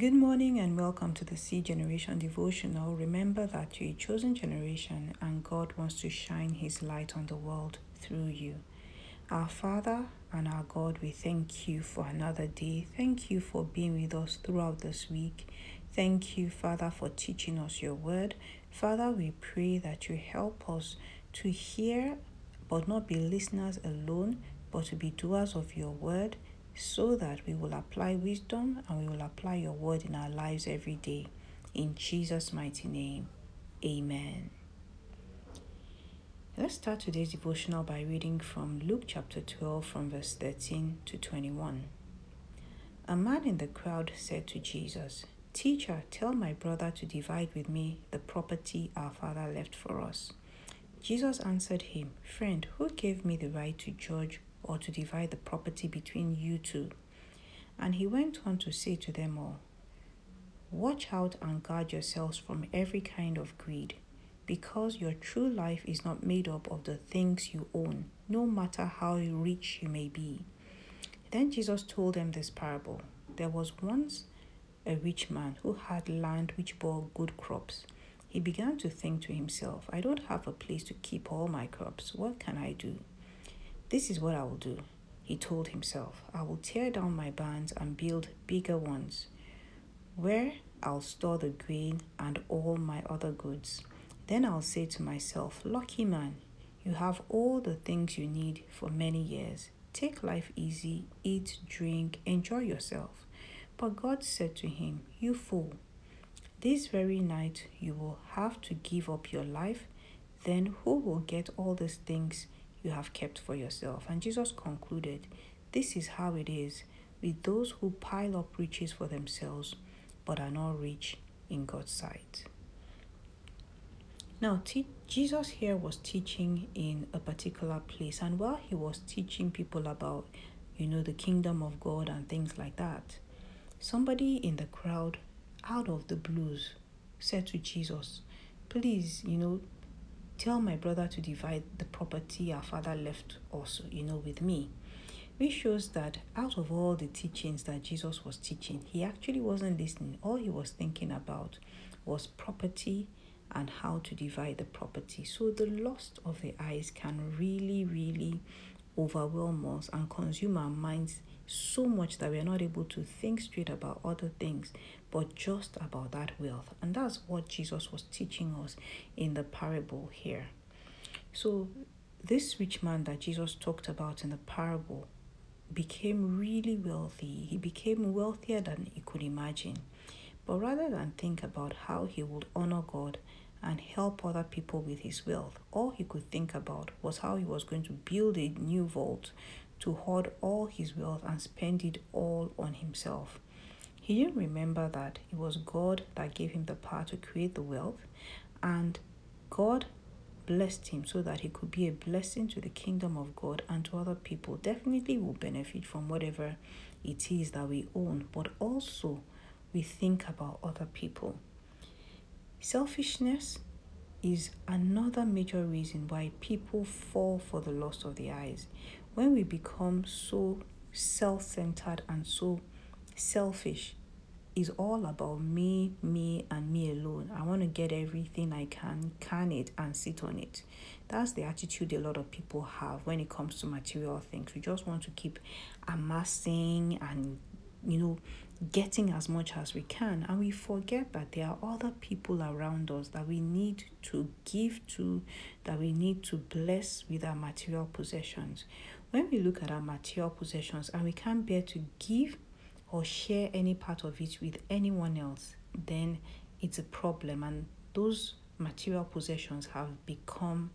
Good morning and welcome to the C Generation Devotional. Remember that you're a chosen generation and God wants to shine His light on the world through you. Our Father and our God, we thank you for another day. Thank you for being with us throughout this week. Thank you, Father, for teaching us your word. Father, we pray that you help us to hear but not be listeners alone, but to be doers of your word so that we will apply wisdom and we will apply your word in our lives every day. In Jesus' mighty name, amen. Let's start today's devotional by reading from Luke chapter 12, from verse 13 to 21. A man in the crowd said to Jesus, Teacher, tell my brother to divide with me the property our father left for us. Jesus answered him, Friend, who gave me the right to judge or to divide the property between you two. And he went on to say to them all, Watch out and guard yourselves from every kind of greed, because your true life is not made up of the things you own, no matter how rich you may be. Then Jesus told them this parable There was once a rich man who had land which bore good crops. He began to think to himself, I don't have a place to keep all my crops. What can I do? This is what I will do, he told himself. I will tear down my barns and build bigger ones, where I'll store the grain and all my other goods. Then I'll say to myself, Lucky man, you have all the things you need for many years. Take life easy, eat, drink, enjoy yourself. But God said to him, You fool, this very night you will have to give up your life. Then who will get all these things you have kept for yourself. And Jesus concluded, This is how it is with those who pile up riches for themselves but are not rich in God's sight. Now, t- Jesus here was teaching in a particular place, and while he was teaching people about, you know, the kingdom of God and things like that, somebody in the crowd, out of the blues, said to Jesus, Please, you know, tell my brother to divide the property our father left us, you know, with me. Which shows that out of all the teachings that Jesus was teaching, he actually wasn't listening. All he was thinking about was property and how to divide the property. So the lust of the eyes can really, really overwhelm us and consume our minds so much that we are not able to think straight about other things, but just about that wealth. And that's what Jesus was teaching us in the parable here. So, this rich man that Jesus talked about in the parable became really wealthy. He became wealthier than he could imagine. But rather than think about how he would honor God and help other people with his wealth, all he could think about was how he was going to build a new vault to hoard all his wealth and spend it all on himself. He didn't remember that it was God that gave him the power to create the wealth, and God blessed him so that he could be a blessing to the kingdom of God and to other people. Definitely will benefit from whatever it is that we own, but also we think about other people. Selfishness is another major reason why people fall for the lust of the eyes when we become so self centered and so selfish, is all about me, me, and me alone. I want to get everything I can, can it, and sit on it. That's the attitude a lot of people have when it comes to material things. We just want to keep amassing and, you know, getting as much as we can. And we forget that there are other people around us that we need to give to, that we need to bless with our material possessions. When we look at our material possessions and we can't bear to give or share any part of it with anyone else, then it's a problem. And those material possessions have become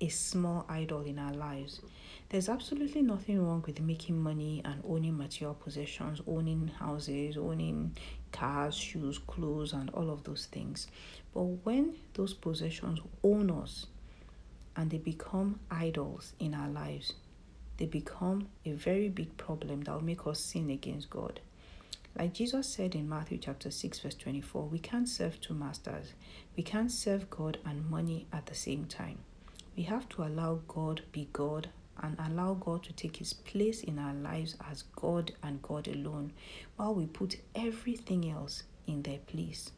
a small idol in our lives. There's absolutely nothing wrong with making money and owning material possessions, owning houses, owning cars, shoes, clothes, and all of those things. But when those possessions own us, and they become idols in our lives. They become a very big problem that will make us sin against God. Like Jesus said in Matthew chapter 6 verse 24, we can't serve two masters. We can't serve God and money at the same time. We have to allow God be God and allow God to take his place in our lives as God and God alone, while we put everything else in their place.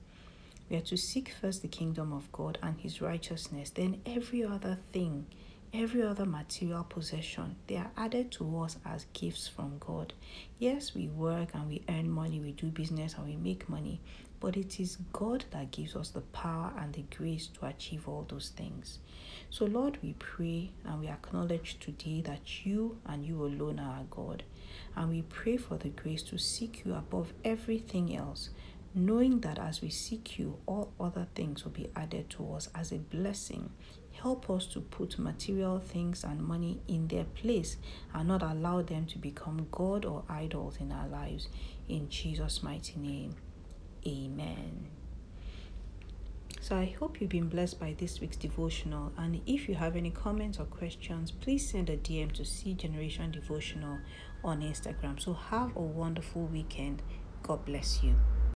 We are to seek first the kingdom of God and his righteousness, then every other thing, every other material possession, they are added to us as gifts from God. Yes, we work and we earn money, we do business and we make money, but it is God that gives us the power and the grace to achieve all those things. So, Lord, we pray and we acknowledge today that you and you alone are God. And we pray for the grace to seek you above everything else, knowing that as we seek you, all other things will be added to us as a blessing. Help us to put material things and money in their place and not allow them to become God or idols in our lives. In Jesus' mighty name. Amen. So I hope you've been blessed by this week's devotional. And if you have any comments or questions, please send a DM to C Generation Devotional on Instagram. So have a wonderful weekend. God bless you.